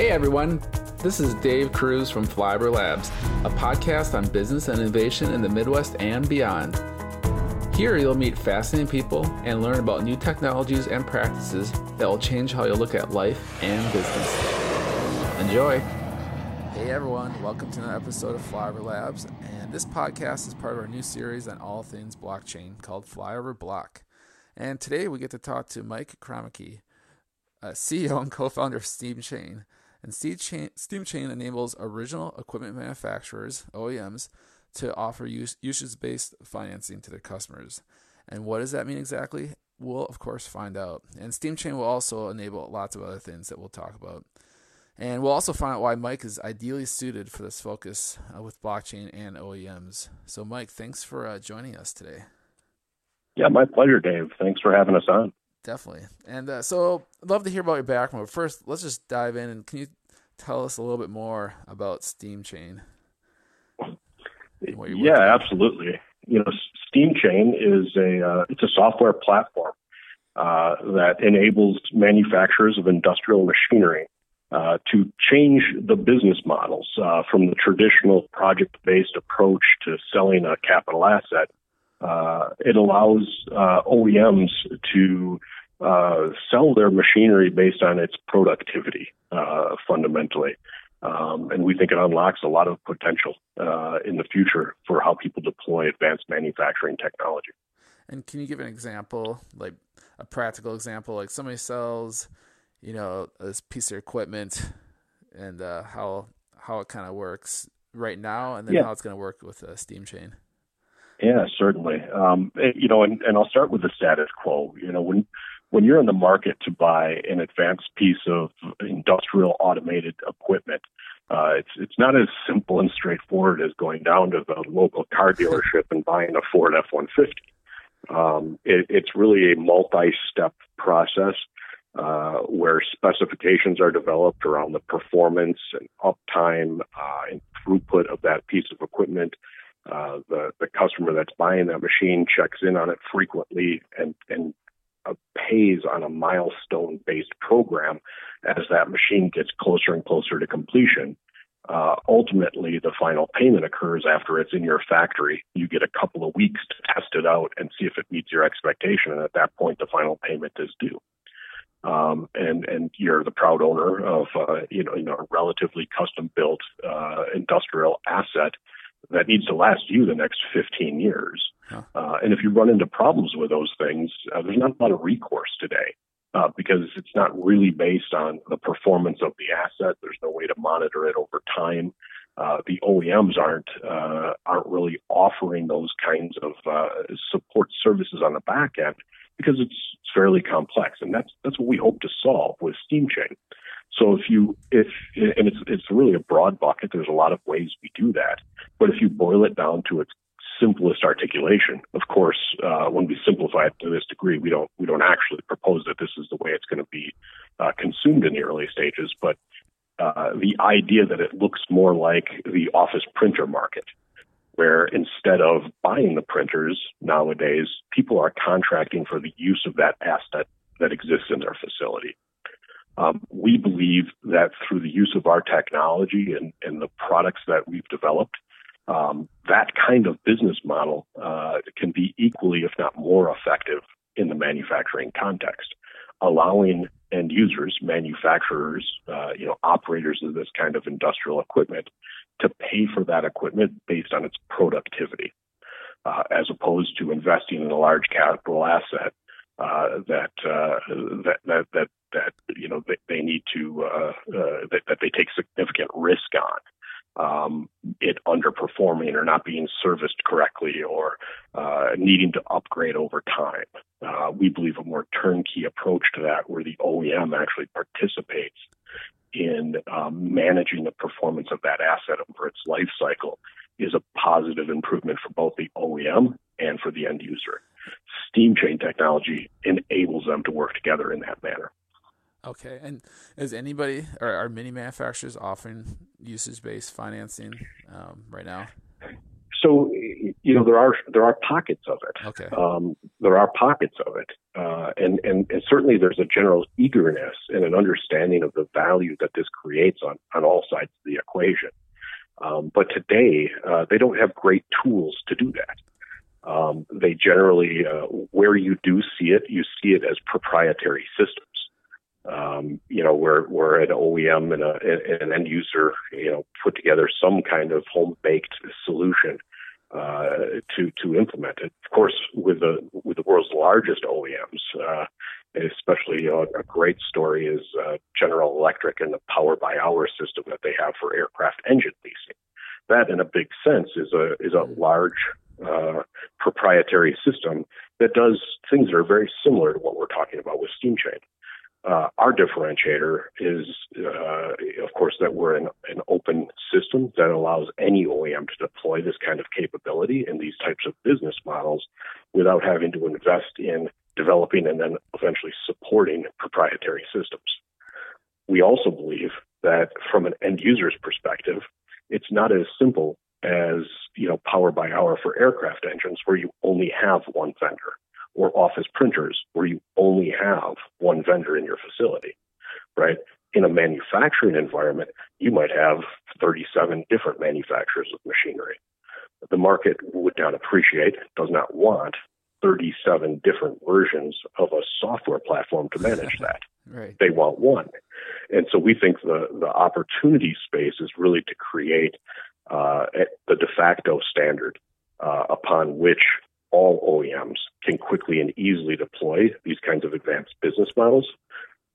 Hey everyone, this is Dave Kruse from Flyover Labs, a podcast on business and innovation in the Midwest and beyond. Here you'll meet fascinating people and learn about new technologies and practices that will change how you look at life and business. Enjoy! Hey everyone, welcome to another episode of Flyover Labs, and this podcast is part of our new series on all things blockchain called Flyover Block. And today we get to talk to Mike Cromheecke, uh, CEO and co-founder of SteamChain. And SteamChain enables original equipment manufacturers, OEMs, to offer use, usage-based financing to their customers. And what does that mean exactly? We'll of course find out. And SteamChain will also enable lots of other things that we'll talk about. And we'll also find out why Mike is ideally suited for this focus uh, with blockchain and OEMs. So, Mike, thanks for uh, joining us today. Yeah, my pleasure, Dave. Thanks for having us on. Definitely. And uh, so I'd love to hear about your background. But first, let's just dive in and can you tell us a little bit more about Steam Chain? Yeah, absolutely. You know, Steam Chain is a uh, it's a software platform uh, that enables manufacturers of industrial machinery uh, to change the business models uh, from the traditional project-based approach to selling a capital asset it allows uh, OEMs to uh, sell their machinery based on its productivity, uh, fundamentally. Um, and we think it unlocks a lot of potential uh, in the future for how people deploy advanced manufacturing technology. And can you give an example, like a practical example, like somebody sells, you know, this piece of equipment, and uh, how how it kind of works right now, and then yeah. how it's going to work with a SteamChain? Yeah, certainly. Um, you know, and, and I'll start with the status quo. You know, when when you're in the market to buy an advanced piece of industrial automated equipment, uh, it's it's not as simple and straightforward as going down to the local car dealership and buying a Ford F-150. Um, it, it's really a multi-step process uh, where specifications are developed around the performance and uptime uh, and throughput of that piece of equipment uh, the the customer that's buying that machine checks in on it frequently and and uh, pays on a milestone based program as that machine gets closer and closer to completion. Uh, ultimately, the final payment occurs after it's in your factory. You get a couple of weeks to test it out and see if it meets your expectation, and at that point, the final payment is due. Um, and and you're the proud owner of uh, you know you know a relatively custom built uh, industrial asset that needs to last you the next 15 years. Huh. Uh, and if you run into problems with those things, uh, there's not a lot of recourse today uh, because it's not really based on the performance of the asset. There's no way to monitor it over time. Uh, the OEMs aren't uh, aren't really offering those kinds of uh, support services on the back end because it's fairly complex, and that's that's what we hope to solve with Steam SteamChain. So if you if and it's it's really a broad bucket. There's a lot of ways we do that, but if you boil it down to its simplest articulation, of course, uh, when we simplify it to this degree, we don't we don't actually propose that this is the way it's going to be uh, consumed in the early stages, but uh, the idea that it looks more like the office printer market, where instead of buying the printers nowadays, people are contracting for the use of that asset that exists in their facility. Um, we believe that through the use of our technology and, and the products that we've developed, um, that kind of business model uh, can be equally, if not more, effective in the manufacturing context, allowing end users, manufacturers, uh, you know, operators of this kind of industrial equipment to pay for that equipment based on its productivity, uh, as opposed to investing in a large capital asset uh, that, uh, that, that that that you know they, they need to uh, uh, that, that, they take significant risk on. Um, it underperforming or not being serviced correctly or uh, needing to upgrade over time. Uh, we believe a more turnkey approach to that, where the OEM actually participates in um, managing the performance of that asset over its life cycle, is a positive improvement for both the OEM and for the end user. Steam chain technology enables them to work together in that manner. Okay, and is anybody or are many manufacturers offering usage based financing um, right now? So you know, there are there are pockets of it. Okay. Um, there are pockets of it, uh, and, and and certainly there's a general eagerness and an understanding of the value that this creates on on all sides of the equation. Um, but today, uh, they don't have great tools to do that. Um, they generally, uh, where you do see it, you see it as proprietary systems. Um, you know, where where an OEM and, a, and an end user, you know, put together some kind of home baked solution uh, to to implement it. Of course, with the with the world's largest OEMs, uh, especially you know, a great story is uh, General Electric and the power by hour system that they have for aircraft engine leasing. That, in a big sense, is a is a large uh, proprietary system that does things that are very similar to what we're talking about with Steamchain. Uh, our differentiator is, uh, of course, that we're an, an open system that allows any OEM to deploy this kind of capability in these types of business models without having to invest in developing and then eventually supporting proprietary systems. We also believe that from an end user's perspective, it's not as simple as you know power by hour for aircraft engines where you only have one vendor or office printers where you only have one vendor in your facility, right? In a manufacturing environment, you might have 37 different manufacturers of machinery. The market would not appreciate, does not want 37 different versions of a software platform to manage that. right. They want one. And so we think the, the opportunity space is really to create uh, the de facto standard uh, upon which all OEMs can quickly and easily deploy these kinds of advanced business models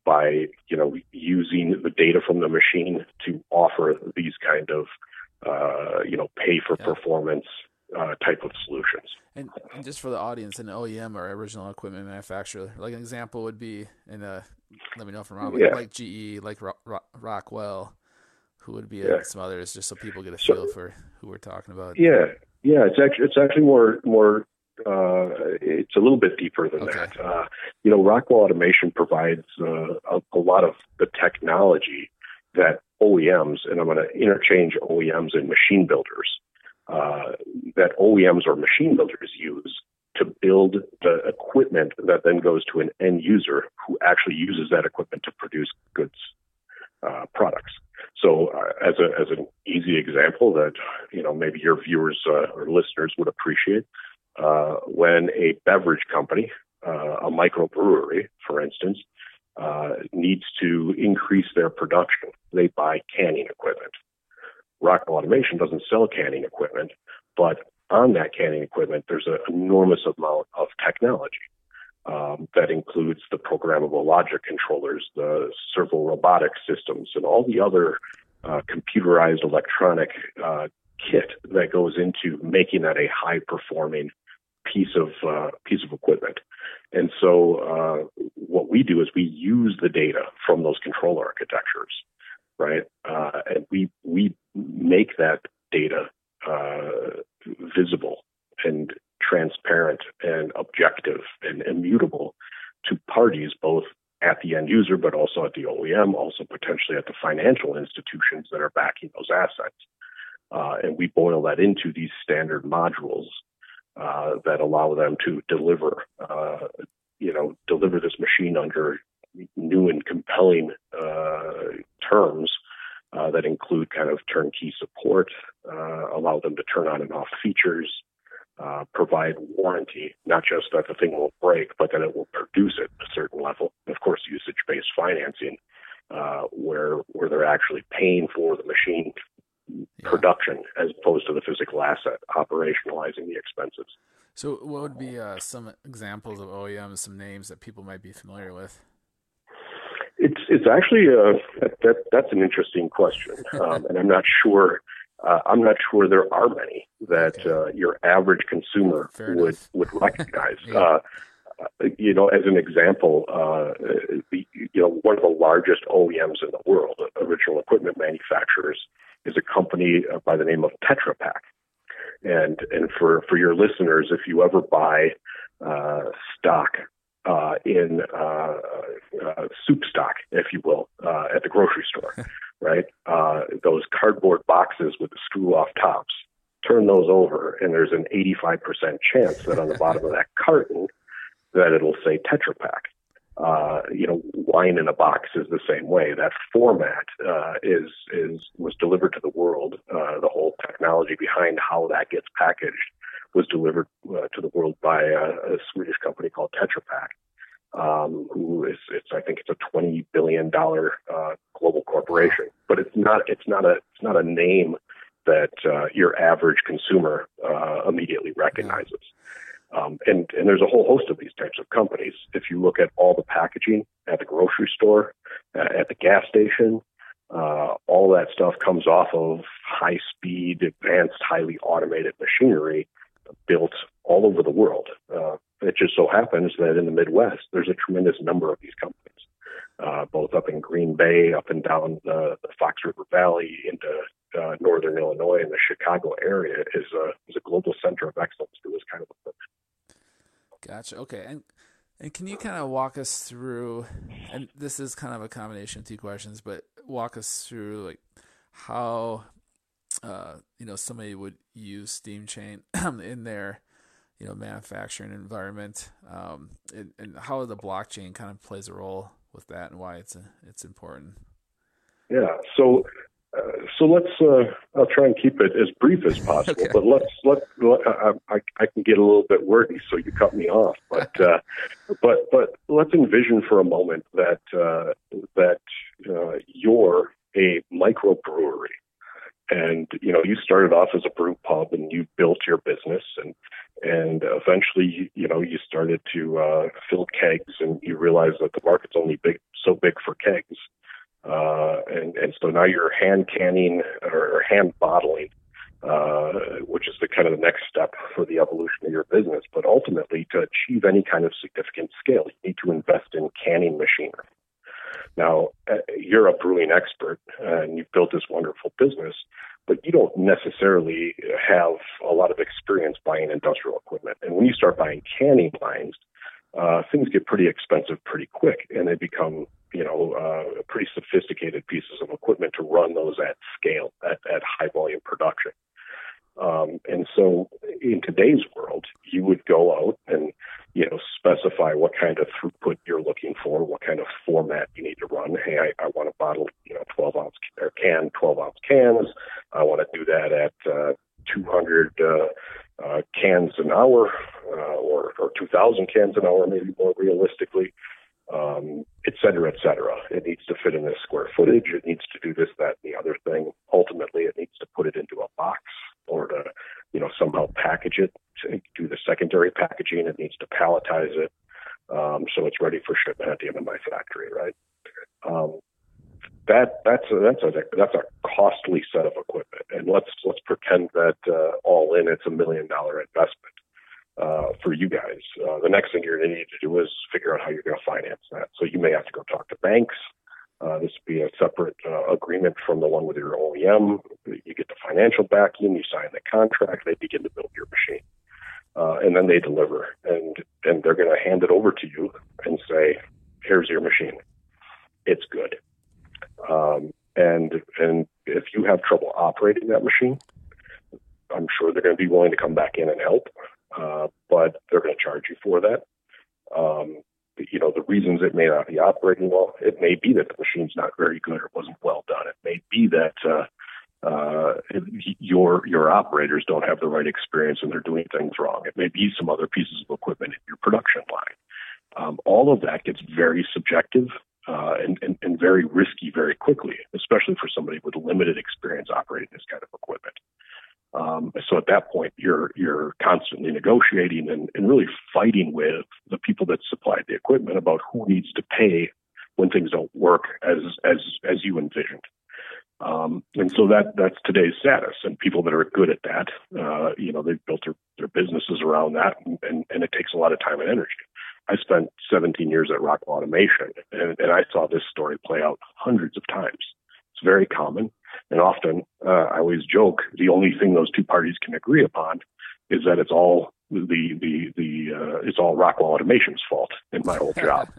by you know using the data from the machine to offer these kind of uh, you know pay for yeah. performance uh, type of solutions. And, and, just for the audience, an OEM or original equipment manufacturer, like an example would be, and uh, let me know if I'm wrong, like, yeah. like GE, like Rockwell, who would be yeah. some others, just so people get a feel so, for who we're talking about. Yeah, yeah, it's actually it's actually more more uh, it's a little bit deeper than okay. that. Uh, you know, Rockwell Automation provides uh, a, a, lot of the technology that OEMs, and I'm going to interchange OEMs and machine builders, uh, that OEMs or machine builders use to build the equipment that then goes to an end user who actually uses that equipment to produce goods uh, products. So, uh, as a as an easy example that you know maybe your viewers uh, or listeners would appreciate, uh, when a beverage company, uh, a microbrewery, for instance, uh, needs to increase their production, they buy canning equipment. Rockwell Automation doesn't sell canning equipment, but on that canning equipment, there's an enormous amount of technology. Um, that includes the programmable logic controllers, the servo robotic systems, and all the other uh, computerized electronic uh, kit that goes into making that a high performing piece of uh, piece of equipment. And so uh, what we do is we use the data from those control architectures, right? Uh, and we we make that data uh, visible and transparent and objective and immutable to parties both at the end user, but also at the OEM, also potentially at the financial institutions that are backing those assets. Uh, and we boil that into these standard modules that allow them to deliver, uh, you know, deliver this machine under new and compelling uh, terms uh, that include kind of turnkey support, uh, allow them to turn on and off features, provide warranty, not just that the thing won't break, but that it will produce at a certain level. Of course, usage-based financing, where where they're actually paying for the machine production as opposed to the physical asset operationalizing the expenses. So, what would be uh, some examples of OEMs, some names that people might be familiar with? It's it's actually uh, that that's an interesting question, um, and I'm not sure. Uh, I'm not sure there are many that okay. uh, your average consumer Fair would enough. would recognize. yeah. uh, you know, as an example, uh, you know, one of the largest OEMs in the world, original equipment manufacturers, is a company uh, by the name of Tetra Pak. And and for for your listeners, if you ever buy uh, stock uh, in uh, uh soup stock, if you will, uh, at the grocery store, right? those cardboard boxes with the screw off tops. turn those over, and there's an 85% chance that on the bottom of that carton that it'll say Tetra Pak. Uh, you know, wine in a box is the same way. That format uh, is is was delivered to the world. Uh, the whole technology behind how that gets packaged was delivered uh, to the world by a, a Swedish company called Tetra Pak, um, who is it's I think it's a twenty billion dollar uh, global corporation. But it's not it's not a it's not a name that uh, your average consumer uh, immediately recognizes. Um, and, and there's a whole host of these types of companies. If you look at all the packaging at the grocery store, uh, at the gas station, uh, all that stuff comes off of high speed, advanced, highly automated machinery built all over the world. Uh, it just so happens that in the Midwest, there's a tremendous number of these companies, uh, both up in Green Bay, up and down the, the Fox River Valley, into uh, northern Illinois, and the Chicago area is a is a global center of excellence for this kind of equipment. Gotcha. Okay, and and can you kind of walk us through? And this is kind of a combination of two questions, but walk us through like how uh, you know somebody would use steam chain in their you know manufacturing environment, um, and, and, how the blockchain kind of plays a role with that, and why it's a, it's important. Yeah. So so let's. Uh, I'll try and keep it as brief as possible, okay. but let's let. I, I, I, can get a little bit wordy, so you cut me off. But uh, but but let's envision for a moment that uh, that uh, you're a microbrewery, and you know you started off as a brew pub, and you built your business, and and eventually you know you started to uh, fill kegs, and you realized that the market's only big so big for kegs uh, and, and so now you're hand canning or hand bottling, uh, which is the kind of the next step for the evolution of your business. But ultimately, to achieve any kind of significant scale, you need to invest in canning machinery. Now, uh, you're a brewing expert and you've built this wonderful business, but you don't necessarily have a lot of experience buying industrial equipment. And when you start buying canning lines, uh, things get pretty expensive pretty quick, and they become you know uh, pretty sophisticated pieces of equipment to run those at scale at, at high volume production. Um, and so, in today's world, you would go out and you know specify what kind of throughput you're looking for, what kind of format you need to run. Hey, I, I want to bottle you know 12 ounce or can 12 ounce cans. I want to do that at uh, 200 uh, uh, cans an hour uh, or, or 2,000 cans an hour, maybe more realistically, um, et cetera, et cetera. It needs to fit in this square footage. It needs to do this, that, and the other thing. Ultimately, it needs to put it into a box or to, you know, somehow package it, to do the secondary packaging. It needs to palletize it um, so it's ready for shipment at the end of my factory, right? Um, that that's a, that's a that's a costly set of equipment, and let's let's pretend that uh, all in it's a million dollar investment uh, for you guys. Uh, the next thing you're going to need to do is figure out how you're going to finance that. So you may have to go talk to banks. Uh, this would be a separate uh, agreement from the one with your OEM. You get the financial backing, you sign the contract, they begin to build your machine, uh, and then they deliver, and and they're going to hand it over to you and say, "Here's your machine. It's good." Um, and and if you have trouble operating that machine, I'm sure they're going to be willing to come back in and help, uh, but they're going to charge you for that. Um, you know, the reasons it may not be operating well, it may be that the machine's not very good or wasn't well done. It may be that uh, uh, your your operators don't have the right experience and they're doing things wrong. It may be some other pieces of equipment in your production line. Um, all of that gets very subjective uh, and, and, and very risky very quickly, especially for somebody with limited experience operating this kind of equipment. Um, so at that point, you're you're constantly negotiating and, and really fighting with the people that supplied the equipment about who needs to pay when things don't work as as as you envisioned. Um, and so that that's today's status. And people that are good at that, uh, you know, they've built their, their businesses around that, and, and, and it takes a lot of time and energy. I spent 17 years at Rockwell Automation, and, and I saw this story play out hundreds of times. It's very common, and often uh, I always joke the only thing those two parties can agree upon is that it's all the the the uh, it's all Rockwell Automation's fault in my whole job,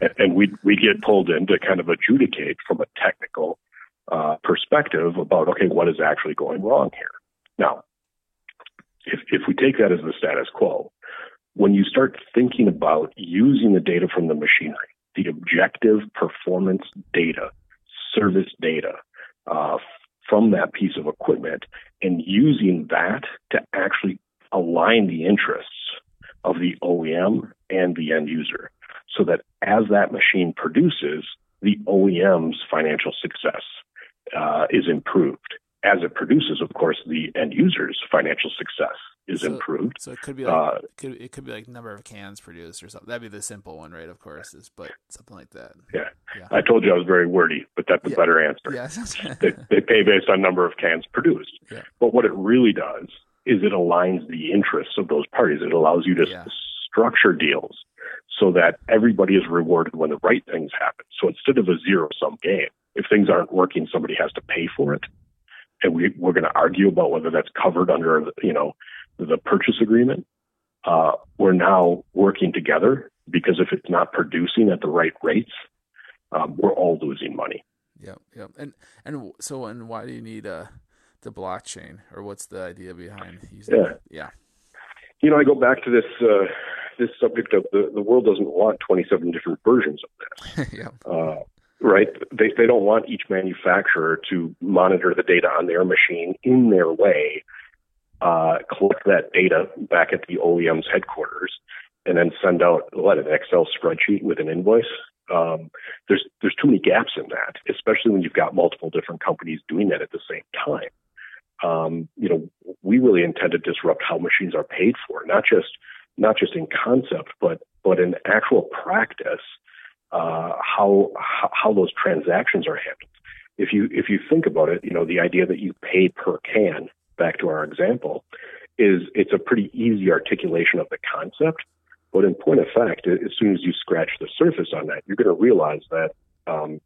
and, and we we get pulled in to kind of adjudicate from a technical uh, perspective about okay what is actually going wrong here. Now, if, if we take that as the status quo, when you start thinking about using the data from the machinery, the objective performance data, service data uh, from that piece of equipment, and using that to actually align the interests of the OEM and the end user so that as that machine produces, the OEM's financial success uh, is improved. As it produces, of course, the end user's financial success is so, improved. So it could be like uh, it, could, it could be like number of cans produced or something. That'd be the simple one, right? Of course, is but something like that. Yeah. yeah. I told you I was very wordy, but that's a yeah. better answer. Yeah. they, they pay based on number of cans produced. Yeah. But what it really does is it aligns the interests of those parties. It allows you to structure deals so that everybody is rewarded when the right things happen. So instead of a zero sum game, if things aren't working, somebody has to pay for it. And we, we're going to argue about whether that's covered under, you know, the purchase agreement. Uh, we're now working together because if it's not producing at the right rates, um, we're all losing money. Yeah, yeah, and and so and why do you need uh, the blockchain, or what's the idea behind using? Yeah, it? yeah. You know, I go back to this uh, this subject of the the world doesn't want 27 different versions of this. yeah. Uh, right? They they don't want each manufacturer to monitor the data on their machine in their way, uh, collect that data back at the OEM's headquarters, and then send out what an Excel spreadsheet with an invoice. Um, there's there's too many gaps in that, especially when you've got multiple different companies doing that at the same time. Um, you know, we really intend to disrupt how machines are paid for, not just not just in concept, but but in actual practice, uh, how, how those transactions are handled. If you if you think about it, you know the idea that you pay per can. Back to our example, is it's a pretty easy articulation of the concept. But in point of fact, as soon as you scratch the surface on that, you're going to realize that um,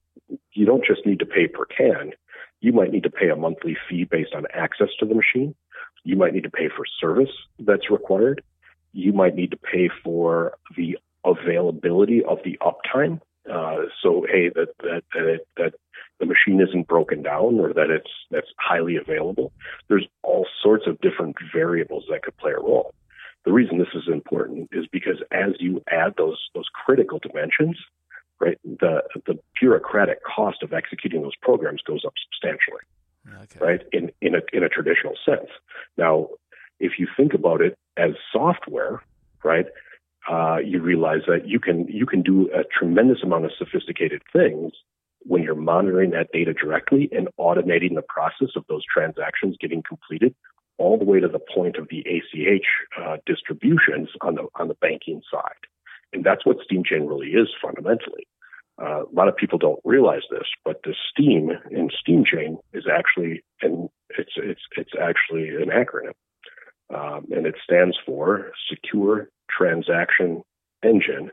you don't just need to pay per can. You might need to pay a monthly fee based on access to the machine. You might need to pay for service that's required you might need to pay for the availability of the uptime. Uh, so, hey, that that that, it, that the machine isn't broken down or that it's that's highly available. There's all sorts of different variables that could play a role. The reason this is important is because as you add those those critical dimensions, right, the the bureaucratic cost of executing those programs goes up substantially. Okay. Right in in a in a traditional sense. Now, if you think about it as software, right, uh, you realize that you can you can do a tremendous amount of sophisticated things when you're monitoring that data directly and automating the process of those transactions getting completed all the way to the point of the ACH uh, distributions on the on the banking side. And that's what SteamChain really is fundamentally. Uh, a lot of people don't realize this, but the Steam in SteamChain is actually and it's it's it's actually an acronym um, and it stands for Secure Transaction Engine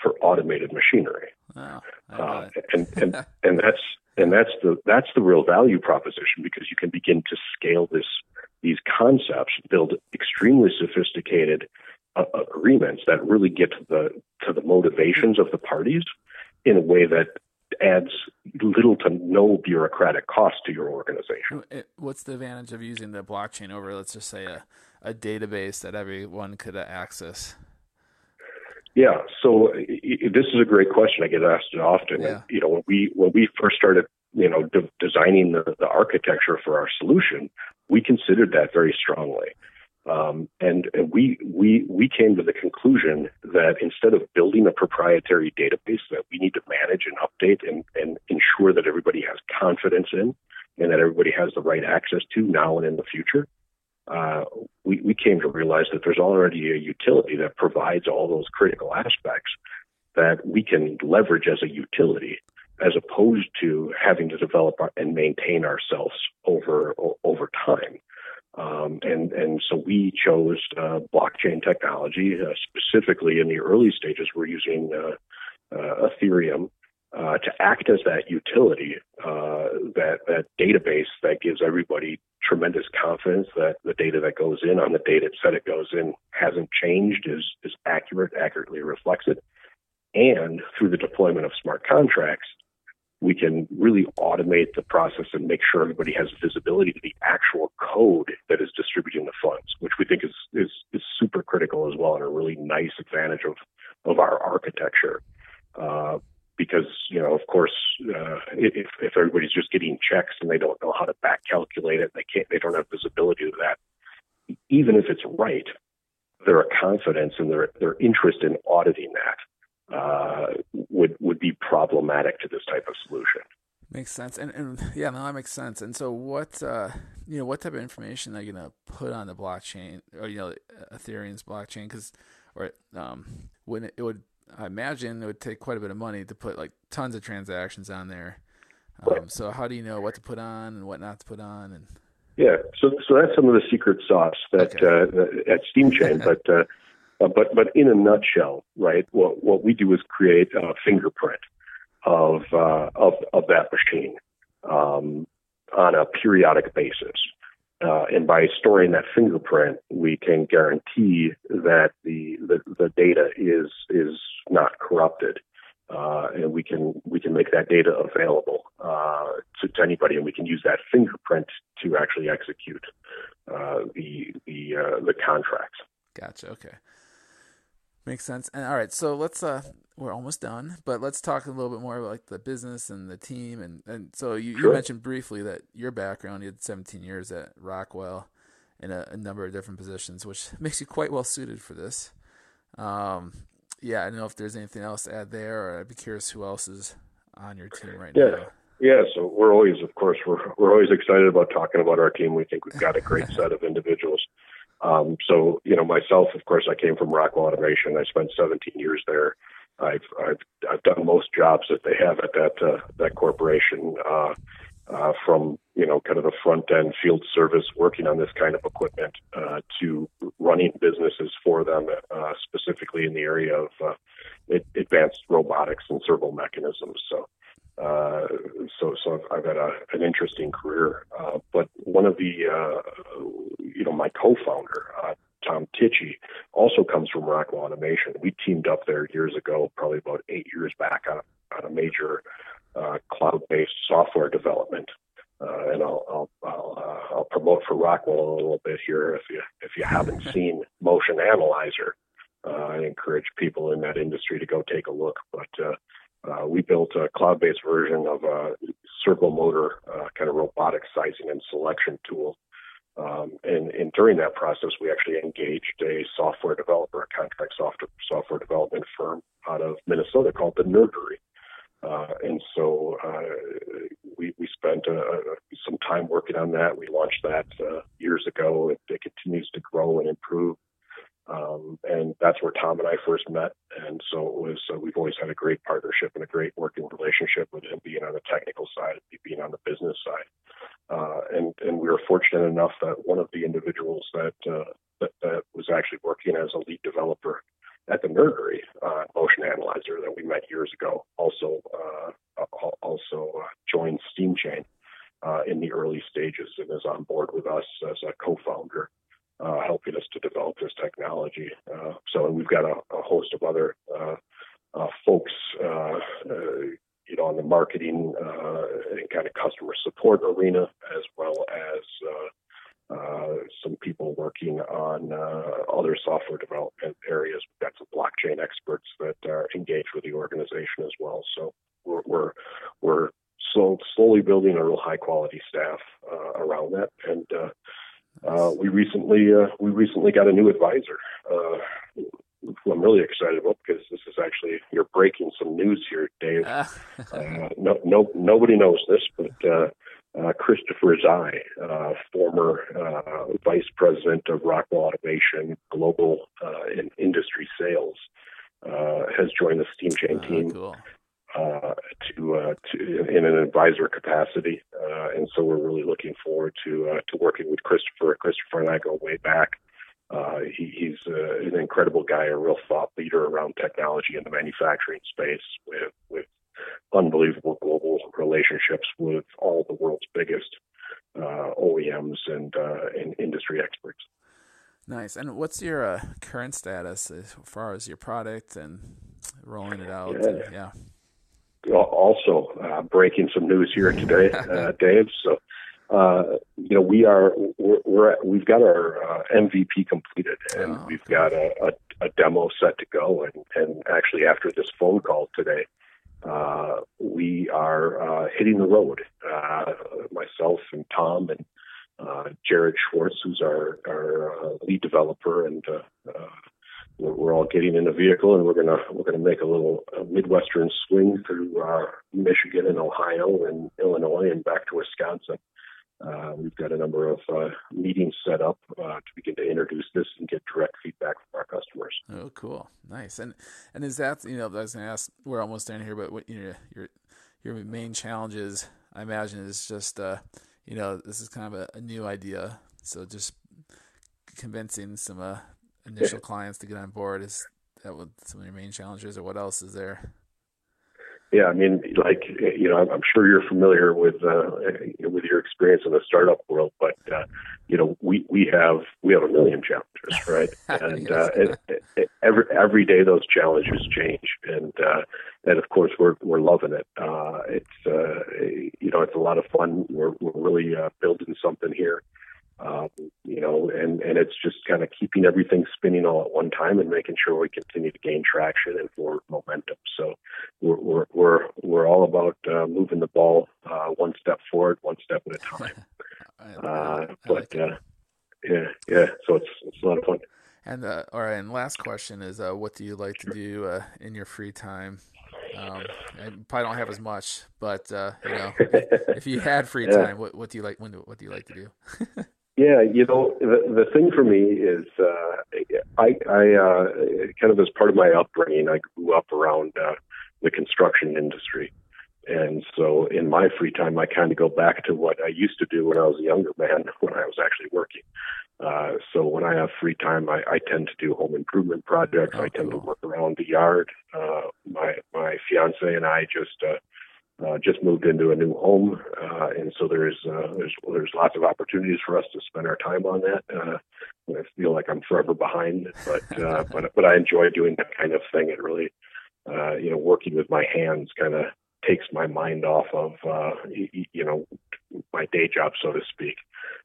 for Automated Machinery. Wow, uh, and and and that's and that's the that's the real value proposition because you can begin to scale this these concepts, build extremely sophisticated uh, agreements that really get to the to the motivations of the parties in a way that adds little to no bureaucratic cost to your organization. What's the advantage of using the blockchain over, let's just say, a, a database that everyone could access? Yeah, so this is a great question. I get asked it often. Yeah. You know, when we when we first started, you know, de- designing the, the architecture for our solution, we considered that very strongly. Um, and, we, we, we came to the conclusion that instead of building a proprietary database that we need to manage and update and, and ensure that everybody has confidence in and that everybody has the right access to now and in the future, uh, we, we came to realize that there's already a utility that provides all those critical aspects that we can leverage as a utility as opposed to having to develop and maintain ourselves over over time. Um, and and so we chose uh, blockchain technology uh, specifically in the early stages. We're using uh, uh Ethereum uh, to act as that utility, uh, that that database that gives everybody tremendous confidence that the data that goes in on the it said it goes in hasn't changed, is is accurate, accurately reflects it, and through the deployment of smart contracts, we can really automate the process and make sure everybody has visibility to the actual code that is distributing the funds, which we think is, is, is super critical as well and a really nice advantage of, of our architecture. Uh, because, you know, of course, uh, if, if everybody's just getting checks and they don't know how to back calculate it, they can't, they don't have visibility to that. Even if it's right, their confidence and their, their interest in auditing that uh, would would be problematic to this type of solution. Makes sense, and and yeah, no, that makes sense. And so, what uh, you know, what type of information are you gonna put on the blockchain, or you know, Ethereum's blockchain? Because, or um, when it, it, would, I imagine it would take quite a bit of money to put like tons of transactions on there. Um, right. So, how do you know what to put on and what not to put on? And yeah, so so that's some of the secret sauce that okay. uh, at SteamChain, but. Uh, uh, but but in a nutshell, right? What what we do is create a fingerprint of uh, of of that machine um, on a periodic basis. Uh, and by storing that fingerprint, we can guarantee that the, the, the data is is not corrupted, uh, and we can we can make that data available uh, to, to, anybody, and we can use that fingerprint to actually execute uh, the the the contracts. Gotcha. Okay. Makes sense. And all right, so let's uh we're almost done, but let's talk a little bit more about like the business and the team and and so you, sure. you mentioned briefly that your background you had 17 years at Rockwell in a, a, number of different positions, which makes you quite well suited for this. Um yeah, I don't know if there's anything else to add there or I'd be curious who else is on your team right yeah. now. Yeah, so we're always, of course, we're we're always excited about talking about our team. We think we've got a great set of individuals. Um, so, you know, myself, of course, I came from Rockwell Automation. I spent 17 years there. I've I've I've done most jobs that they have at that uh, that corporation, uh, uh, from you know kind of the front end field service, working on this kind of equipment, uh, to running businesses for them, uh, specifically in the area of uh, advanced robotics and servo mechanisms. So uh, so, so I've, had a, an interesting career. Uh, but one of the, uh, you know, my co-founder, uh, Tom Tichy, also comes from Rockwell Automation. We teamed up there years ago, probably about eight years back, on a, on a major uh, cloud-based software development. Uh, and I'll I'll I'll, uh, I'll promote for Rockwell a little bit here. If you if you haven't seen Motion Analyzer, uh, I encourage people in that industry to go take a look. But uh, we built a cloud-based version of a servo motor uh, kind of robotic sizing and selection tool. Um, and, and, during that process, we actually engaged a software developer, a contract software software development firm out of Minnesota called the Nerdery. Uh, and so uh, we, we spent uh, some time working on that. We launched that uh, years ago. It, it continues to grow and improve. Um, and that's where Tom and I first met. And so it was, uh, we've always had a great partnership and a great working relationship with him being on the technical side, being on the business side. Uh, and, and we were fortunate enough that one of the individuals that, uh, that, that, was actually working as a lead developer at the Nerdery uh, Motion Analyzer that we met years ago also, uh, also uh, joined SteamChain in the early stages and is on board with us as a co-founder uh, helping us to develop this technology. Uh, so we've got a, a host of other uh, uh folks, uh, uh, you know, on the marketing and kind of customer support arena, as well as some people working on other software development areas. We've got some blockchain experts that are engaged with the organization as well. So we're we're, we're so slowly building a real high quality staff around that and uh, we recently uh, we recently got a new advisor, uh, who I'm really excited about because this is actually you're breaking some news here, Dave. Ah. uh, no, no, nobody knows this, but uh, uh, Christopher Zai, uh, former uh, vice president of Rockwell Automation Global uh, in Industry Sales, uh, has joined the SteamChain oh, team. Cool uh, to, uh, to in an advisor capacity, uh, and so we're really looking forward to uh, to working with Christopher. Christopher and I go way back. Uh, he, he's uh, an incredible guy, a real thought leader around technology in the manufacturing space, with with unbelievable global relationships with all the world's biggest OEMs and and industry experts. Nice. And what's your current status as far as your product and rolling it out? Yeah. And, yeah. Also uh, breaking some news here today, uh, Dave. So, uh, you know, we are we're, we're at, we've got our uh, MVP completed, and oh, we've got a, a, a, demo set to go. And, and actually, after this phone call today, uh, we are uh, hitting the road. myself and Tom and Jared Schwartz, who's our our lead developer, and we're, all getting in a vehicle and we're gonna we're gonna make a little uh, midwestern swing through uh, Michigan and Ohio and Illinois and back to Wisconsin. Uh, we've got a number of uh, meetings set up uh, to begin to introduce this and get direct feedback from our customers. Oh, cool, nice. And and is that you know I was to ask? We're almost done here, but what you know your your main challenges I imagine is just uh, you know this is kind of a, a new idea, so just convincing some uh, initial clients to get on board? Is that what some of your main challenges, or what else is there? Yeah, I mean, like you know, I'm sure you're familiar with uh, with your experience in the startup world, but uh, you know, we we have we have a million challenges, right? And uh, it, it, every every day those challenges change, and uh, and of course we're we're loving it. Uh, it's uh, you know, it's a lot of fun. We're we're really uh, building something here. Um, you know, and, and it's just kind of keeping everything spinning all at one time and making sure we continue to gain traction and forward momentum. So we're, we're, we're, we're all about uh, moving the ball uh, one step forward, one step at a time. uh, but like uh, yeah, yeah, so it's, it's a lot of fun. And uh, all right, and last question is, uh, what do you like to do uh, in your free time? Um, I probably don't have as much, but uh, you know, if you had free time, what, what do you like? When, what do you like to do? Yeah, you know, the, the thing for me is, uh, I, I, uh, kind of as part of my upbringing, I grew up around, uh, the construction industry. And so in my free time, I kind of go back to what I used to do when I was a younger man, when I was actually working. Uh, so when I have free time, I, I tend to do home improvement projects. Oh, I tend cool. to work around the yard. Uh, my, my fiance and I just, uh, uh, just moved into a new home, uh, and so there's uh, there's there's lots of opportunities for us to spend our time on that. Uh, I feel like I'm forever behind, but uh, but but I enjoy doing that kind of thing. It really, uh, you know, working with my hands kind of takes my mind off of uh, you, you know my day job, so to speak,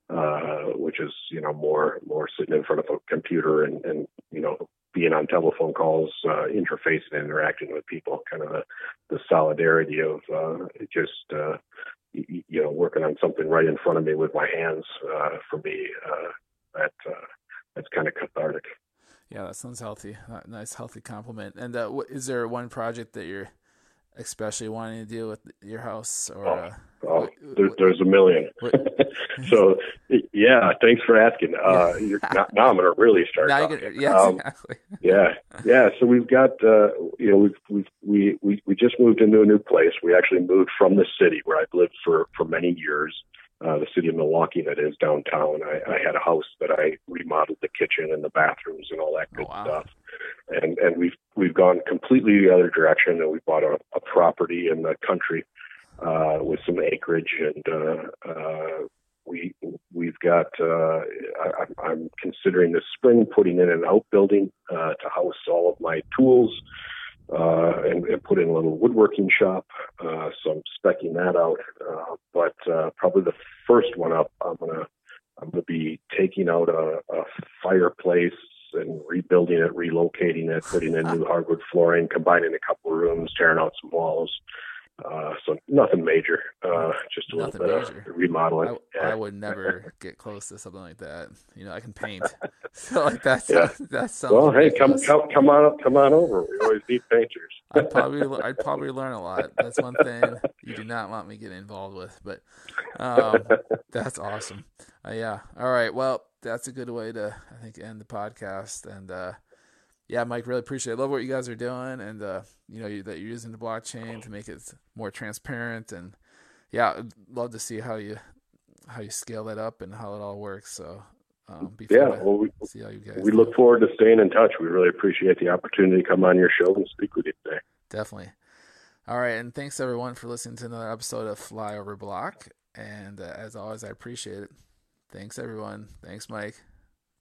uh, which is you know more more sitting in front of a computer and and you know being on telephone calls, uh, interfacing and interacting with people, kind of the, the solidarity of uh, just uh, you know working on something right in front of me with my hands. Uh, for me, uh, that uh, that's kind of cathartic. Yeah, that sounds healthy. Nice, healthy compliment. And uh, is there one project that you're especially wanting to deal with your house or? Oh, uh, oh there, there's a million. so yeah, thanks for asking. Uh, now, now, I'm going to really start. Now talking. Gonna, yeah, um, exactly. yeah, yeah. So we've got uh, you know we've, we've we we we just moved into a new place. We actually moved from the city where I've lived for for many years. Uh, the city of Milwaukee that is downtown. I, I had a house that I remodeled the kitchen and the bathrooms and all that good oh, wow. stuff. And and we've we've gone completely the other direction and we bought a, a property in the country uh, with some acreage and uh, uh, we we've got uh, I, I'm considering this spring putting in an outbuilding uh, to house all of my tools uh, and, and put in a little woodworking shop. Uh, so I'm specking that out. Uh, but uh, probably the first one up, I'm gonna I'm gonna be taking out a, a fireplace and rebuilding it, relocating it, putting in new hardwood flooring, combining a couple of rooms, tearing out some walls, uh, so nothing major, uh, just a nothing little bit major. of remodeling. I, yeah. I, would never get close to something like that. You know, I can paint, so like that's yeah. that's something. Well, hey, come come come on come on over. We always need painters. I'd probably I'd probably learn a lot. That's one thing you do not want me getting involved with, but um, that's awesome. Uh, yeah. All right. Well, that's a good way to I think end the podcast and. uh yeah, Mike, really appreciate. it. love what you guys are doing, and uh, you know that you're using the blockchain to make it more transparent. And yeah, I'd love to see how you how you scale that up and how it all works. So um, yeah, well, we, see how you guys. We look forward to staying in touch. We really appreciate the opportunity to come on your show and speak with you today. Definitely. All right, and thanks everyone for listening to another episode of Flyover Block. And uh, as always, I appreciate it. Thanks everyone. Thanks, Mike.